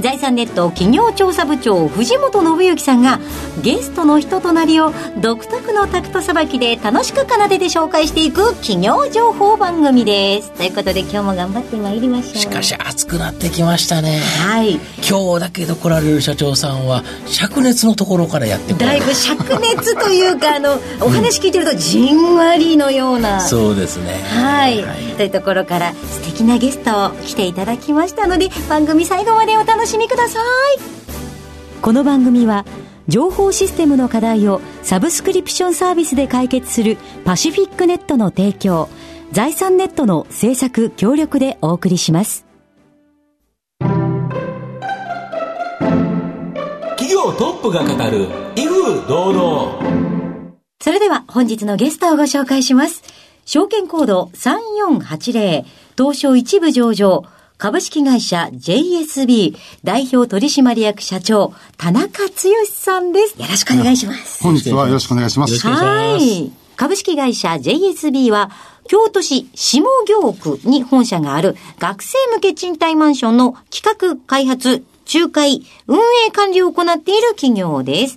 財産ネット企業調査部長藤本信之さんがゲストの人となりを独特のタクトさばきで楽しく奏でて紹介していく企業情報番組です。ということで今日も頑張ってまいりましょうしかし暑くなってきましたね。はい。今日だけど来られる社長さんは灼熱のところからやってこだいぶ灼熱というかあのお話聞いてるとじんわりのような。そうですね。はい、というところから素敵なゲストを来ていただきましたので番組最後までお楽しみください。この番組は情報システムの課題をサブスクリプションサービスで解決するパシフィックネットの提供財産ネットの制作協力でお送りします。企業トップが語る威風堂々。それでは本日のゲストをご紹介します。証券コード3480東証一部上場株式会社 JSB 代表取締役社長田中剛さんです。よろしくお願いします。本日はよろしくお願いします。はい。株式会社 JSB は京都市下京区に本社がある学生向け賃貸マンションの企画開発、仲介、運営管理を行っている企業です。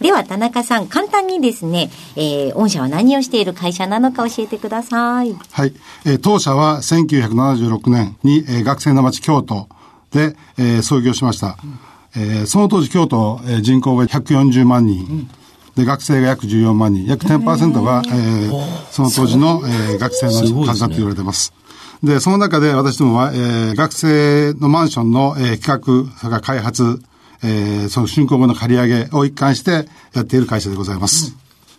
では、田中さん、簡単にですね、えー、御社は何をしている会社なのか教えてください。はい。えー、当社は1976年に、えー、学生の町京都で、えー、創業しました。えー、その当時京都、えー、人口が140万人。で、学生が約14万人。約10%が、えー、その当時の、えー、学生の数だと言われています。で、その中で私どもは、えー、学生のマンションの、えー、企画、それから開発、えー、その竣工後の借り上げを一貫してやっている会社でございます。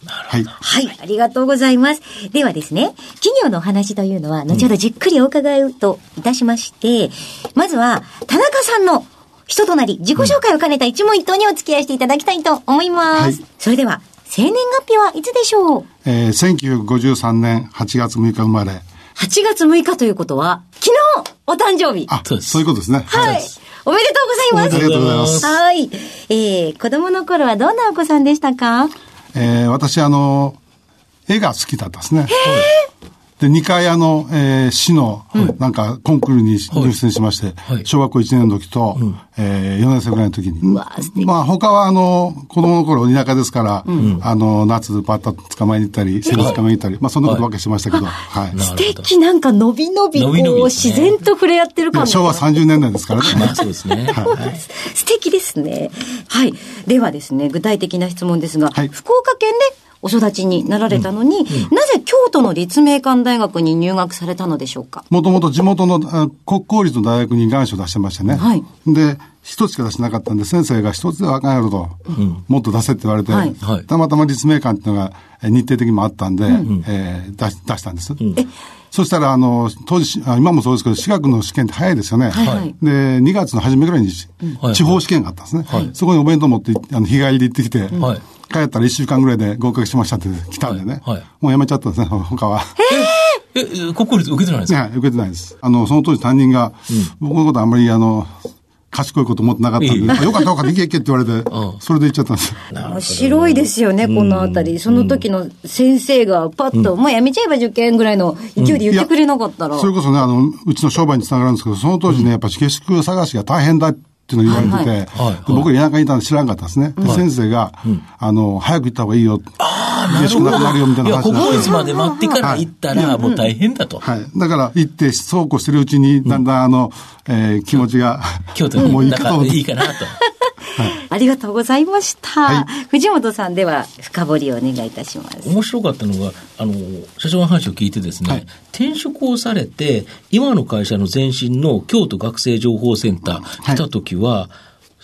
はい。はい、ありがとうございます。ではですね、企業のお話というのは、後ほどじっくりお伺いといたしまして、うん、まずは、田中さんの人となり、自己紹介を兼ねた一問一答にお付き合いしていただきたいと思います。はい、それでは、生年月日はいつでしょう？えー、1953年8月6日生まれ。8月6日ということは、昨日、お誕生日。あ、そういうことですね。はい。おめでとうございます。ありがとうございます。はい。えー、子供の頃はどんなお子さんでしたか？えー、私、あの、絵が好きだったんですね。で、2回あの、えー、市の、なんか、コンクールに入選しまして、はい、小学校1年の時と、うん、えー、4年生ぐらいの時に。まあ、他はあの、子供の頃田舎ですから、うん、あの、夏バッタ捕まえに行ったり、セミ捕まえに行ったり、まあ、そんなことばっかりしましたけど、はい。素敵。なんか、のびのび、こう、自然と触れ合ってる感じ。昭和30年代ですからね。まあ、そうですね。はい、素敵ですね。はい。ではですね、具体的な質問ですが、はい、福岡県でお育ちになられたのに、うん。うん、なぜ京都の立命館大学に入学されたのでしょうか？もともと地元の国公立の大学に願書を出してましてね。はい。で、一つしか出してなかったんで、先生が一つではあかんやろと、うん、もっと出せって言われて、はい、たまたま立命館っていうのが日程的にもあったんで、うん、えー、出出したんです。うん、そしたら、あの、当時、今もそうですけど、私学の試験って早いですよね。はい、で、2月の初めぐらいに、地方試験があったんですね。はい、そこにお弁当持って、あの、日帰りで行ってきて、はい。帰ったら1週間ぐらいで合格しましたって来たんでね。もうやめちゃったんですね、他は。ええ、国公立受けてないんですか？いや、受けてないです。あの、その当時担任が、うん、僕のことあんまり、あの、賢いこと思ってなかったんで、よかったよかった、行け行けって言われて、それで行っちゃったんです面白いですよね、このあたり。その時の先生がパッと、もうやめちゃえば受験ぐらいの勢いで言ってくれなかったら。それこそね、あの、うちの商売につながるんですけど、その当時ね、やっぱ下宿探しが大変だっていうの言われてて、はいはい、僕田舎にいたんで知らんかったですね。はい、先生が、うん、あの、早く行った方がいいよ。ああ、なるほど。なくなるよみたいな話いや、国公立まで待ってから行ったら、もう大変だと。はい。だから、行って、そうこうしてるうちに、だんだん、あの、えー、気持ちが、京都もう。いいかなと。はい、ありがとうございました。はい、藤本さんでは深掘りをお願いいたします。面白かったのが、あの、社長の話を聞いてですね、はい、転職をされて、今の会社の前身の京都学生情報センター来た時は、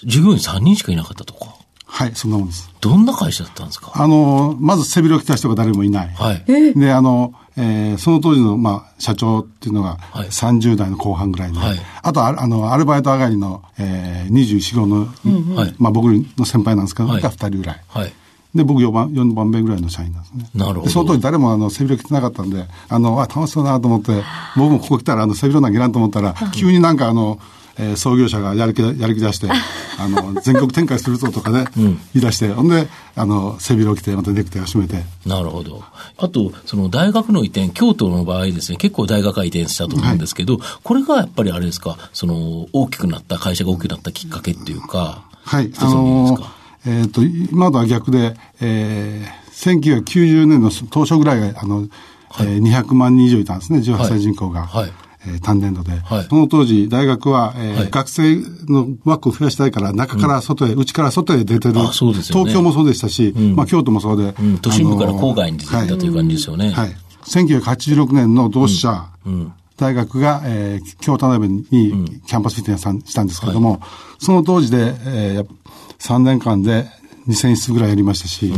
従業員3人しかいなかったとか。はい、そんなもんです。どんな会社だったんですか？あの、まず背広を着た人が誰もいない。はい。で、あの、えー、その当時の、まあ、社長っていうのが、30代の後半ぐらいで、はい、あとあ、あの、アルバイト上がりの、えー、24、5の、うん、まあ、僕の先輩なんですけど、はい、が2人ぐらい。はい。で、僕4番、4番目ぐらいの社員なんですね。なるほど。その当時誰もあの、背広着てなかったんで、あの、あ、楽しそうだなと思って、僕もここ来たらあの、背広なんかいらんと思ったら、急になんかあの、えー、創業者がやる気やる気出して、あの、全国展開するぞとかね、うん、言い出して、ほんで、あの、背広着て、またネクタイを締めて。なるほど。あと、その大学の移転、京都の場合ですね、結構大学が移転したと思うんですけど、はい、これがやっぱりあれですか、その、大きくなった、会社が大きくなったきっかけっていうか、はい、あのー、えっ、ー、と、今とは逆で、えー、1990年の当初ぐらいが、あの、はい、えー、200万人以上いたんですね、18歳人口が。はい、はいえー、単年度で、はい、その当時、大学は、えー、はい、学生の枠を増やしたいから、中から外へ、うん、内から外へ出てる、ね、東京もそうでしたし、うん、まあ、京都もそうで、うん、都心部から郊外に出ていたという感じですよね。はい。1986年の同志社、大学が、えー、京都鍋にキャンパスフィットネスしたんですけれども、はい、その当時で、えー、3年間で2000室ぐらいやりましたし、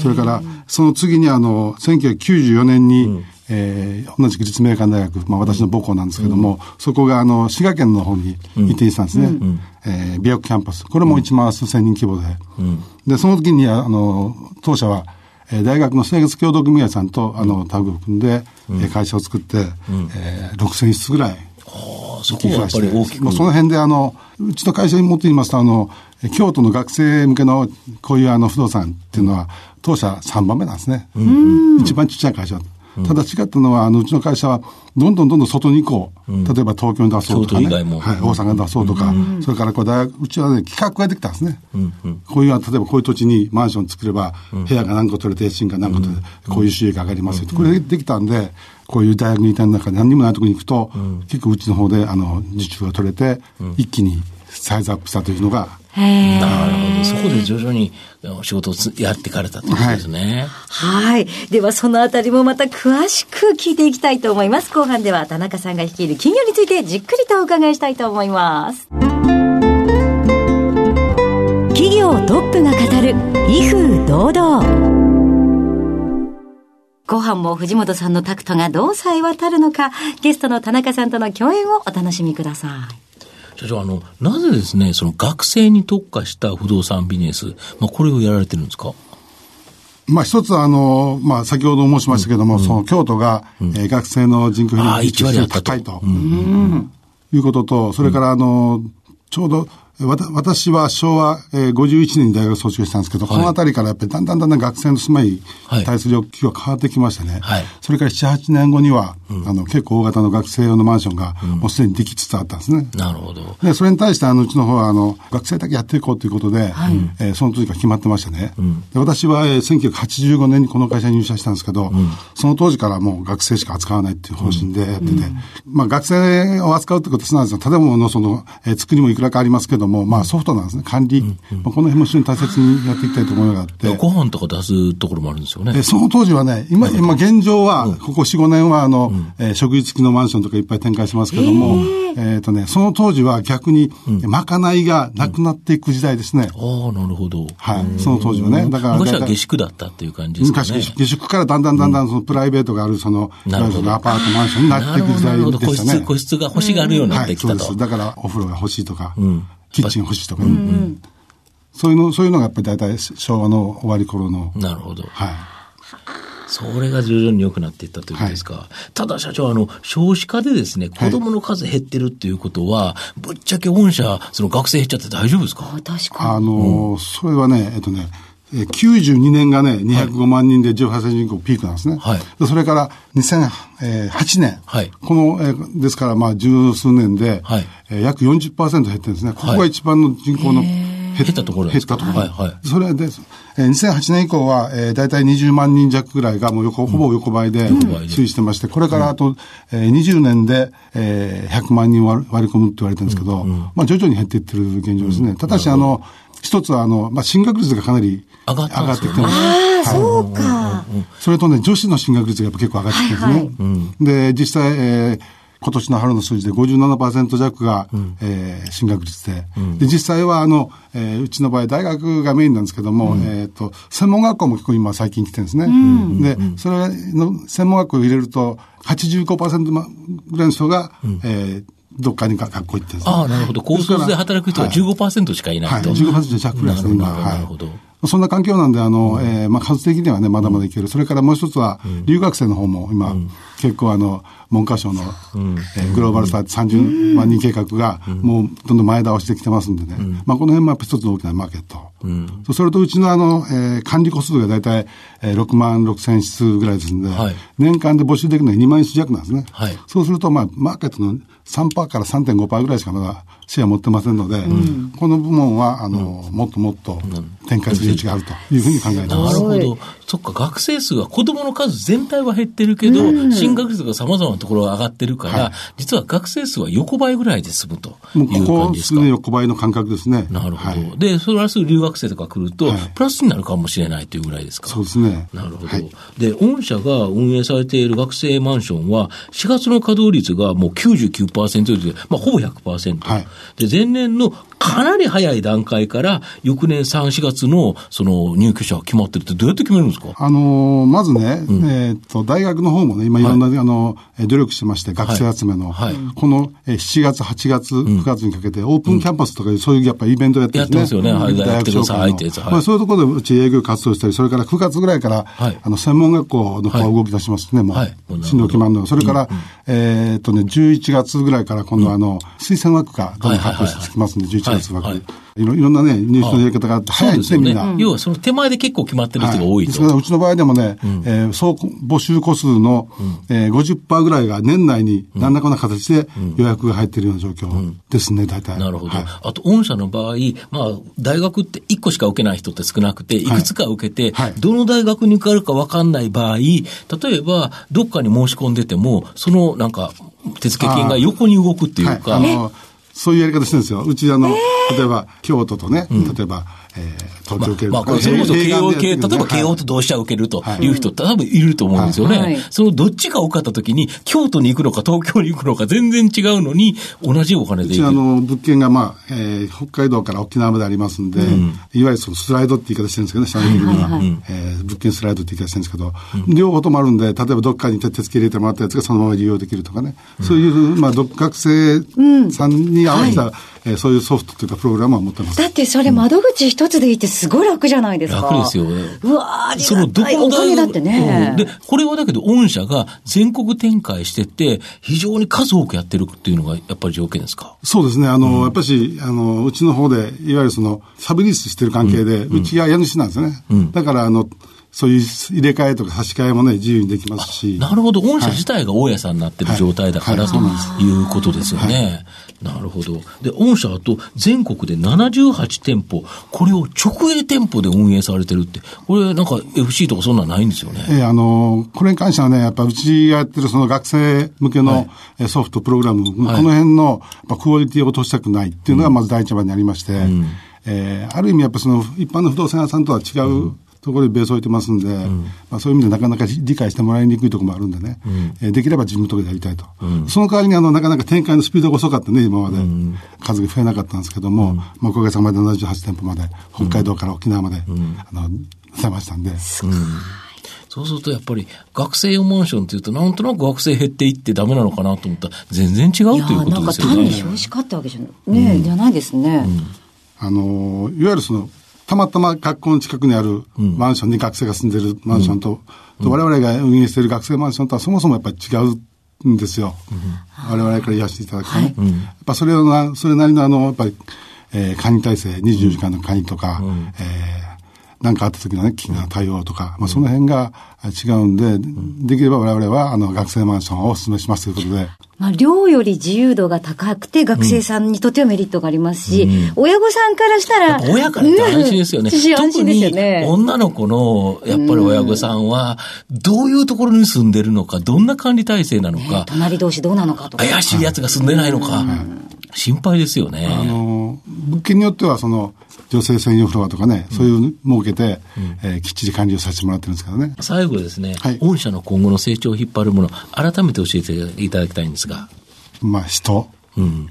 それから、その次にあの、1994年に、えー、同じく立命館大学、まあ私の母校なんですけども、うん、そこがあの、滋賀県の方に移転したんですね。うん、えー、美容キャンパス。これも1万数千人規模で。うん、で、その時にあの、当社は、えー、大学の生活協同組合さんと、あの、タグを組んで、うん、会社を作って、うん、えー、6000室ぐらい。はあ、そこはやっぱり大きく。その辺であの、うちの会社に持って言いますと、あの、京都の学生向けのこういうあの不動産っていうのは、当社3番目なんですね。うん、一番ちっちゃい会社。ただ違ったのは、あの、うちの会社は、どんどんどんどん外に行こう。うん、例えば東京に出そうとか、ね、はい、大阪に出そうとか、うん、それからこう大学、うちはね、企画ができたんですね。うんうん、こういう、例えばこういう土地にマンション作れば、部屋が何個取れて、家賃が何個取れて、こういう収益が上がりますよ。これできたんで、こういう大学にいた中で何にもないところに行くと、結構うちの方で、あの、受注が取れて、一気にサイズアップしたというのが、なるほど。そこで徐々に仕事をやっていかれたということですね。はい。では、そのあたりもまた詳しく聞いていきたいと思います。後半では田中さんが率いる企業についてじっくりとお伺いしたいと思います。企業トップが語る、威風堂々。後半も藤本さんのタクトがどうさえ渡るのか、ゲストの田中さんとの共演をお楽しみください。社長、あの、なぜですね、その学生に特化した不動産ビジネス、まあ、これをやられてるんですか？まあ一つあの、まあ先ほど申しましたけども、うん、その京都が、うん、えー、学生の人口比率が高いと、うん、いうことと、それからあの、ちょうど私は昭和51年に大学卒業したんですけど、はい、このあたりからやっぱりだんだんだんだん学生の住まい。に対する欲求が変わってきましてね、はい、それから7、8年後には、うん、あの結構大型の学生用のマンションがもうすでにできつつあったんですね。なるほど。で、それに対してあのうちの方はあの学生だけやっていこうということで、はい、えー、その時から決まってましたね。うん、で私は、えー、1985年にこの会社に入社したんですけど、うん、その当時からもう学生しか扱わないっていう方針でやってて、まあ学生を扱うってことすなわち建物のその、えー、作りもいくらかありますけども、まあソフトななんですね。管理。うんうん、まあ、この辺も非常に大切にやっていきたいと思いがあって。ご飯とか出すところもあるんですよね。えその当時はね、今、今現状は、ここ4、5年は、あの、うん、えー、食事付きのマンションとかいっぱい展開しますけども、えっ、ー、とね、その当時は逆に、まかないがなくなっていく時代ですね。ああ、なるほど。はい。その当時はね。だから。昔は下宿だったっていう感じですかね。昔下宿からだんだんだんだんそのプライベートがある、その、アパート、マンションになっていく時代でしたね。個室、個室が欲しがるようになってきたと。はい、そうです。だからお風呂が欲しいとか、うん、キッチン欲しいとか、うんうんそういうの、そういうのがやっぱり大体昭和の終わり頃の。なるほど。はい。それが徐々に良くなっていったということですか。はい、ただ社長、あの、少子化でですね、子供の数減ってるっていうことは、はい、ぶっちゃけ御社、その学生減っちゃって大丈夫ですか？確かに。あの、うん、それはね、えっとね、92年がね、205万人で18歳人口ピークなんですね。はい、それから2008年。はい、この、えですからまあ十数年で、はい、約40%減ってるんですね。ここが一番の人口の、減ったところ減ったところ。はい、はい。それで、えー、2008年以降は、えー、大体20万人弱ぐらいがもう横、ほぼ横ばいで推移してまして、これからあと、えー、20年で、えー、100万人割り込むって言われてるんですけど、まあ徐々に減っていってる現状ですね。ただし、あの、一つは、あの、まあ、進学率がかなり上がってきてます。ああ、そうか。それとね、女子の進学率がやっぱ結構上がってきてますね。で、実際、えー、今年の春の数字で57%弱が、うん、えー、進学率で。うん、で、実際はあの、えー、うちの場合大学がメインなんですけども、うん、えっ、と、専門学校も結構今最近来てるんですね。で、それの専門学校を入れると85%ぐらいの人が、うん、えーどっかに学校行ってああ、なるほど。高卒で働く人が15%しかいないと。はい、15%弱ぐらいですね、今。なるほど。そんな環境なんで、あの、えー、まあ、数的にはね、まだまだいける。それからもう一つは、留学生の方も今、結構あの、文科省の、えー、グローバルスター30万人計画が、もうどんどん前倒してきてますんでね。まあ、この辺もやっぱ一つの大きなマーケット。それとうちのあの、えー、管理個数が大体、えー、6万6千室ぐらいですんで、はい、年間で募集できるのは2万室弱なんですね。はい、そうすると、まあ、マーケットの3%から3.5%ぐらいしかまだシェア持ってませんので、うん、この部門は、あの、うん、もっともっと展開する余地があるというふうに考えてます。なるほど。そっか、学生数は子供の数全体は減ってるけど、うん、進学率が様々なところが上がってるから、はい、実は学生数は横ばいぐらいで済むという感じですか？ここですね、横ばいの感覚ですね。なるほど。はい、で、それはすぐ留学生とか来ると、はい、プラスになるかもしれないというぐらいですか？そうですね。なるほど。で、御社が運営されている学生マンションは、4月の稼働率がもう99%で、まあ、ほぼ100%。はい、で、前年のかなり早い段階から、翌年3、4月のその入居者が決まってるって、どうやって決めるんですか？あのー、まずね、うん、えっと、大学の方もね、今いろんな、はい、あの、努力してまして、学生集めの、はい、この7月、8月、9月にかけて、オープンキャンパスとかいう、そういうやっぱイベントやってるんですね。やってますよね。はい、大学紹介の。まあ、そういうところでうち営業活動したり、それから9月ぐらいから、はい、あの、専門学校の方動き出しますね、もう。はい、進路決まるの。それから、えっとね、11月ぐらいから今度あの、推薦枠がどんどん発表してきますんで、11月枠。いろいろんなね、入試のやり方があって、早いですね、みんな。要はその手前で結構決まってる人が多いと。うちの場合でもね、え総募集個数の、え50%ぐらいが年内に何らかの形で予約が入っているような状況ですね、大体。なるほど。あと、御社の場合、まあ、大学って1個しか受けない人って少なくて、い。くつか受けて、どの大学に受かるか分かんない場合、例えば、どっかに申し込んでても、そのなんか、手付金が横に動くっていうか、そういうやり方してるんですよ。うちあの、例えば京都とね、例えば、えー、東京受けるまあ、まあ、それこそ慶応系、例えば慶応と同志社受けるという人、多分いると思うんですよね。はい、そのどっちか受かったときに、京都に行くのか東京に行くのか全然違うのに、同じお金で行く。あの、物件がまあ、えー、北海道から沖縄までありますんで、うん、いわゆるそのスライドって言い方してるんですけどね、社内的には。はい、えー、物件スライドって言い方してるんですけど、うん、両方ともあるんで、例えばどっかに手付け入れてもらったやつがそのまま利用できるとかね、うん、そういう、まあ、学生さんに合わせた、はいえー、そういうソフトというかプログラムは持ってます。だってそれ窓口一つでいいってすごい楽じゃないですか。楽ですよね。うわー、そのどこのお金だってね、うん、で、これはだけど御社が全国展開してて、非常に数多くやってるっていうのがやっぱり条件ですか？そうですね。あの、うん、やっぱし、あの、うちの方で、いわゆるその、サブリースしてる関係で、うん、ちが家主なんですよね。だから、あの、そういう入れ替えとか差し替えもね、自由にできますし。なるほど。御社自体が大家さんになってる状態だから、ということですよね。なるほど。で、御社あと全国で78店舗、これを直営店舗で運営されてるって、これなんか FC とかそんなんないんですよね。ええー、あの、これに関してはね、やっぱうちがやってるその学生向けのソフト、プログラム、はい、この辺のクオリティを落としたくないっていうのがまず第一番にありまして、うん、えー、ある意味やっぱその一般の不動産屋さんとは違う、うんところにベースを置いてますんで、うん、まあ、そういう意味でなかなか理解してもらいにくいところもあるんでね、うん、えー、できれば自分のとでやりたいと。うん、その代わりにあの、なかなか展開のスピードが遅かったね、今まで。数が増えなかったんですけども、まあ、おかげさまで78店舗まで、北海道から沖縄まで、あの、出ましたんで。そうするとやっぱり学生用マンションっていうとなんとなく学生減っていってダメなのかなと思ったら全然違うということですよね。なんか単に少子化ってわけじゃ,、ねじゃないですね。あの、いわゆるそのたまたま学校の近くにあるマンションに学生が住んでるマンションと、うん、と我々が運営している学生マンションとはそもそもやっぱり違うんですよ。うん、我々から言わせていただくとね。はい、やっぱそれな、それなりのあの、やっぱり、えー、管理体制、24時間の管理とか、うん、えー何かあった時のね、危機な対応とか、まあ、その辺が違うんで、できれば我々は、あの、学生マンションをお勧めしますということで。まあ、量より自由度が高くて、学生さんにとってはメリットがありますし、うん、親御さんからしたら。親からって安心ですよね。うん、安心ですよね。女の子の、やっぱり親御さんは、どういうところに住んでるのか、どんな管理体制なのか。ね、隣同士どうなのかとか。怪しい奴が住んでないのか。心配ですよね。あの、物件によっては、その、女性専用フロアとかね、そういう設けて、うん、えー、きっちり管理をさせてもらってるんですけどね。最後ですね、はい、御社の今後の成長を引っ張るもの、改めて教えていただきたいんですが。まあ、人、うん、うん、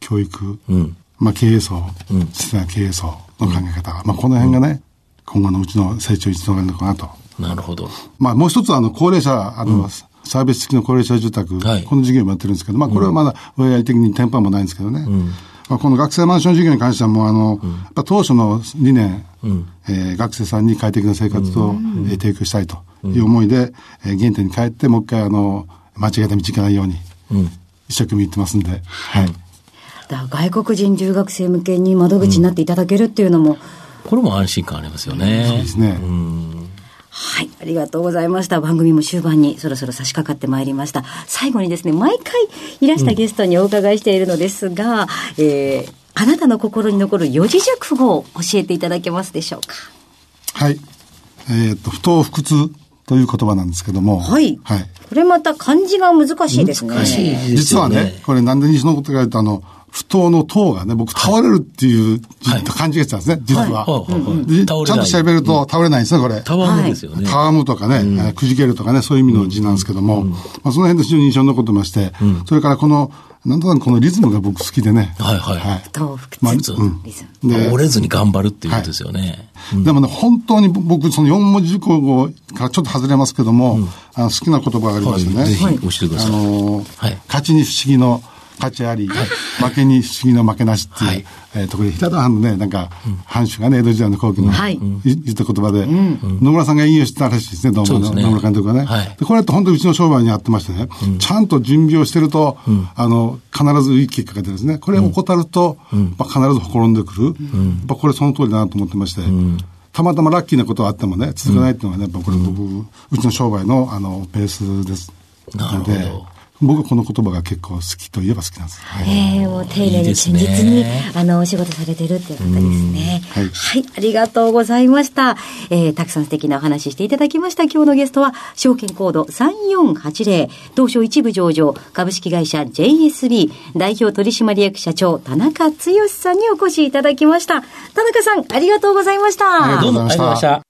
教育、うん、まあ、経営層、うん、実な経営層の考え方、まあ、この辺がね、今後のうちの成長につながるのかなと。なるほど。まあ、もう一つ、あの、高齢者、あの、サービス付きの高齢者住宅、はい、この事業もやってるんですけど、まあ、これはまだ、親、う的に店舗もないんですけどね。うん。まあ、この学生マンション事業に関してはもうあの、うん、やっぱ当初の理念、うん、えー、学生さんに快適な生活を、うん、えー、提供したいという思いで、えー、原点に帰ってもう一回あの、間違えた道行かないように、一生懸命言ってますんで、はい。だ外国人留学生向けに窓口になっていただけるっていうのも、これも安心感ありますよね。そうですね。はい、ありがとうございました。番組も終盤にそろそろ差し掛かってまいりました。最後にですね、毎回いらしたゲストにお伺いしているのですが、うん、えー、あなたの心に残る四字熟語を教えていただけますでしょうか？はい。えっ、と、不当不屈という言葉なんですけども。はい。はい。これまた漢字が難しいですね。難しいですね。実はね、これなんで西のことかというと、あの、不当の塔がね、僕倒れるっていう、はい、感じがしたんですね、実は。ちゃんと調べると倒れないんですね、これ。たわむですよね。たわむとかね、くじけるとかね、そういう意味の字なんですけども、まあ、その辺で非常に印象に残ってまして、それからこの、なんとなくこのリズムが僕好きでね。はいはい。はい。まあ、うん。で、折れずに頑張るっていうことですよね。でもね、本当に僕、その四文字熟語からちょっと外れますけども、あの好きな言葉がありましてね。ぜひ教えてください。あの、勝ちに不思議の勝ちあり、負けに不思議の負けなしっていう、はい、えー、ところで、平田藩のね、なんか、藩主がね、江戸時代の後期の、はい、言った言葉で、野村さんが引用してたらしいですね、どうも、ね、野村監督がね。はい、でこれって本当にうちの商売にやってましてね、ちゃんと準備をしてると、あの、必ずいい結果が出るんですね。これを怠ると、まあ、必ずほころんでくる。やっぱこれその通りだなと思ってまして、たまたまラッキーなことがあってもね、続かないっていうのはね、やっぱこれ僕、うちの商売の、あの、ペースです。なるほど。僕はこの言葉が結構好きといえば好きなんです。はい、えー、もう丁寧に堅実に、あの、お仕事されてるっていう方ですね。はい、はい。ありがとうございました。えー、たくさん素敵なお話していただきました。今日のゲストは、証券コード3480、東証一部上場、株式会社 JSB、代表取締役社長、田中剛さんにお越しいただきました。田中さん、ありがとうございました。ありがとうございました。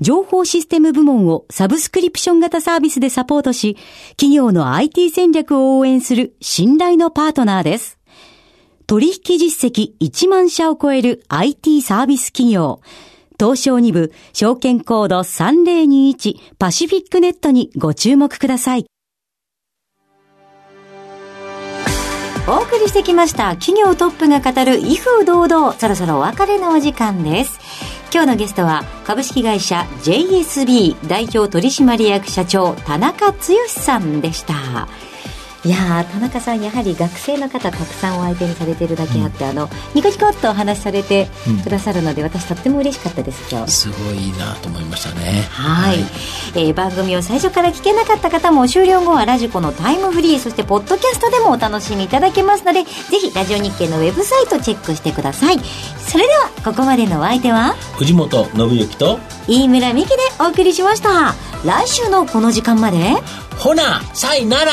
情報システム部門をサブスクリプション型サービスでサポートし、企業の IT 戦略を応援する信頼のパートナーです。取引実績1万社を超える IT サービス企業。東証2部証券コード3021パシフィックネットにご注目ください。お送りしてきました企業トップが語る威風堂々そろそろお別れのお時間です今日のゲストは株式会社 JSB 代表取締役社長田中剛さんでした。いや田中さんやはり学生の方たくさんお相手にされているだけあって、うん、あのニコニコっとお話しされてくださるので、うん、私とっても嬉しかったです今日。すごいなと思いましたね。はい、はい、えー、番組を最初から聞けなかった方も終了後はラジコのタイムフリーそしてポッドキャストでもお楽しみいただけますのでぜひラジオ日経のウェブサイトチェックしてください。それではここまでのお相手は？藤本信之と飯村美希でお送りしました。来週のこの時間まで？ほなさいなら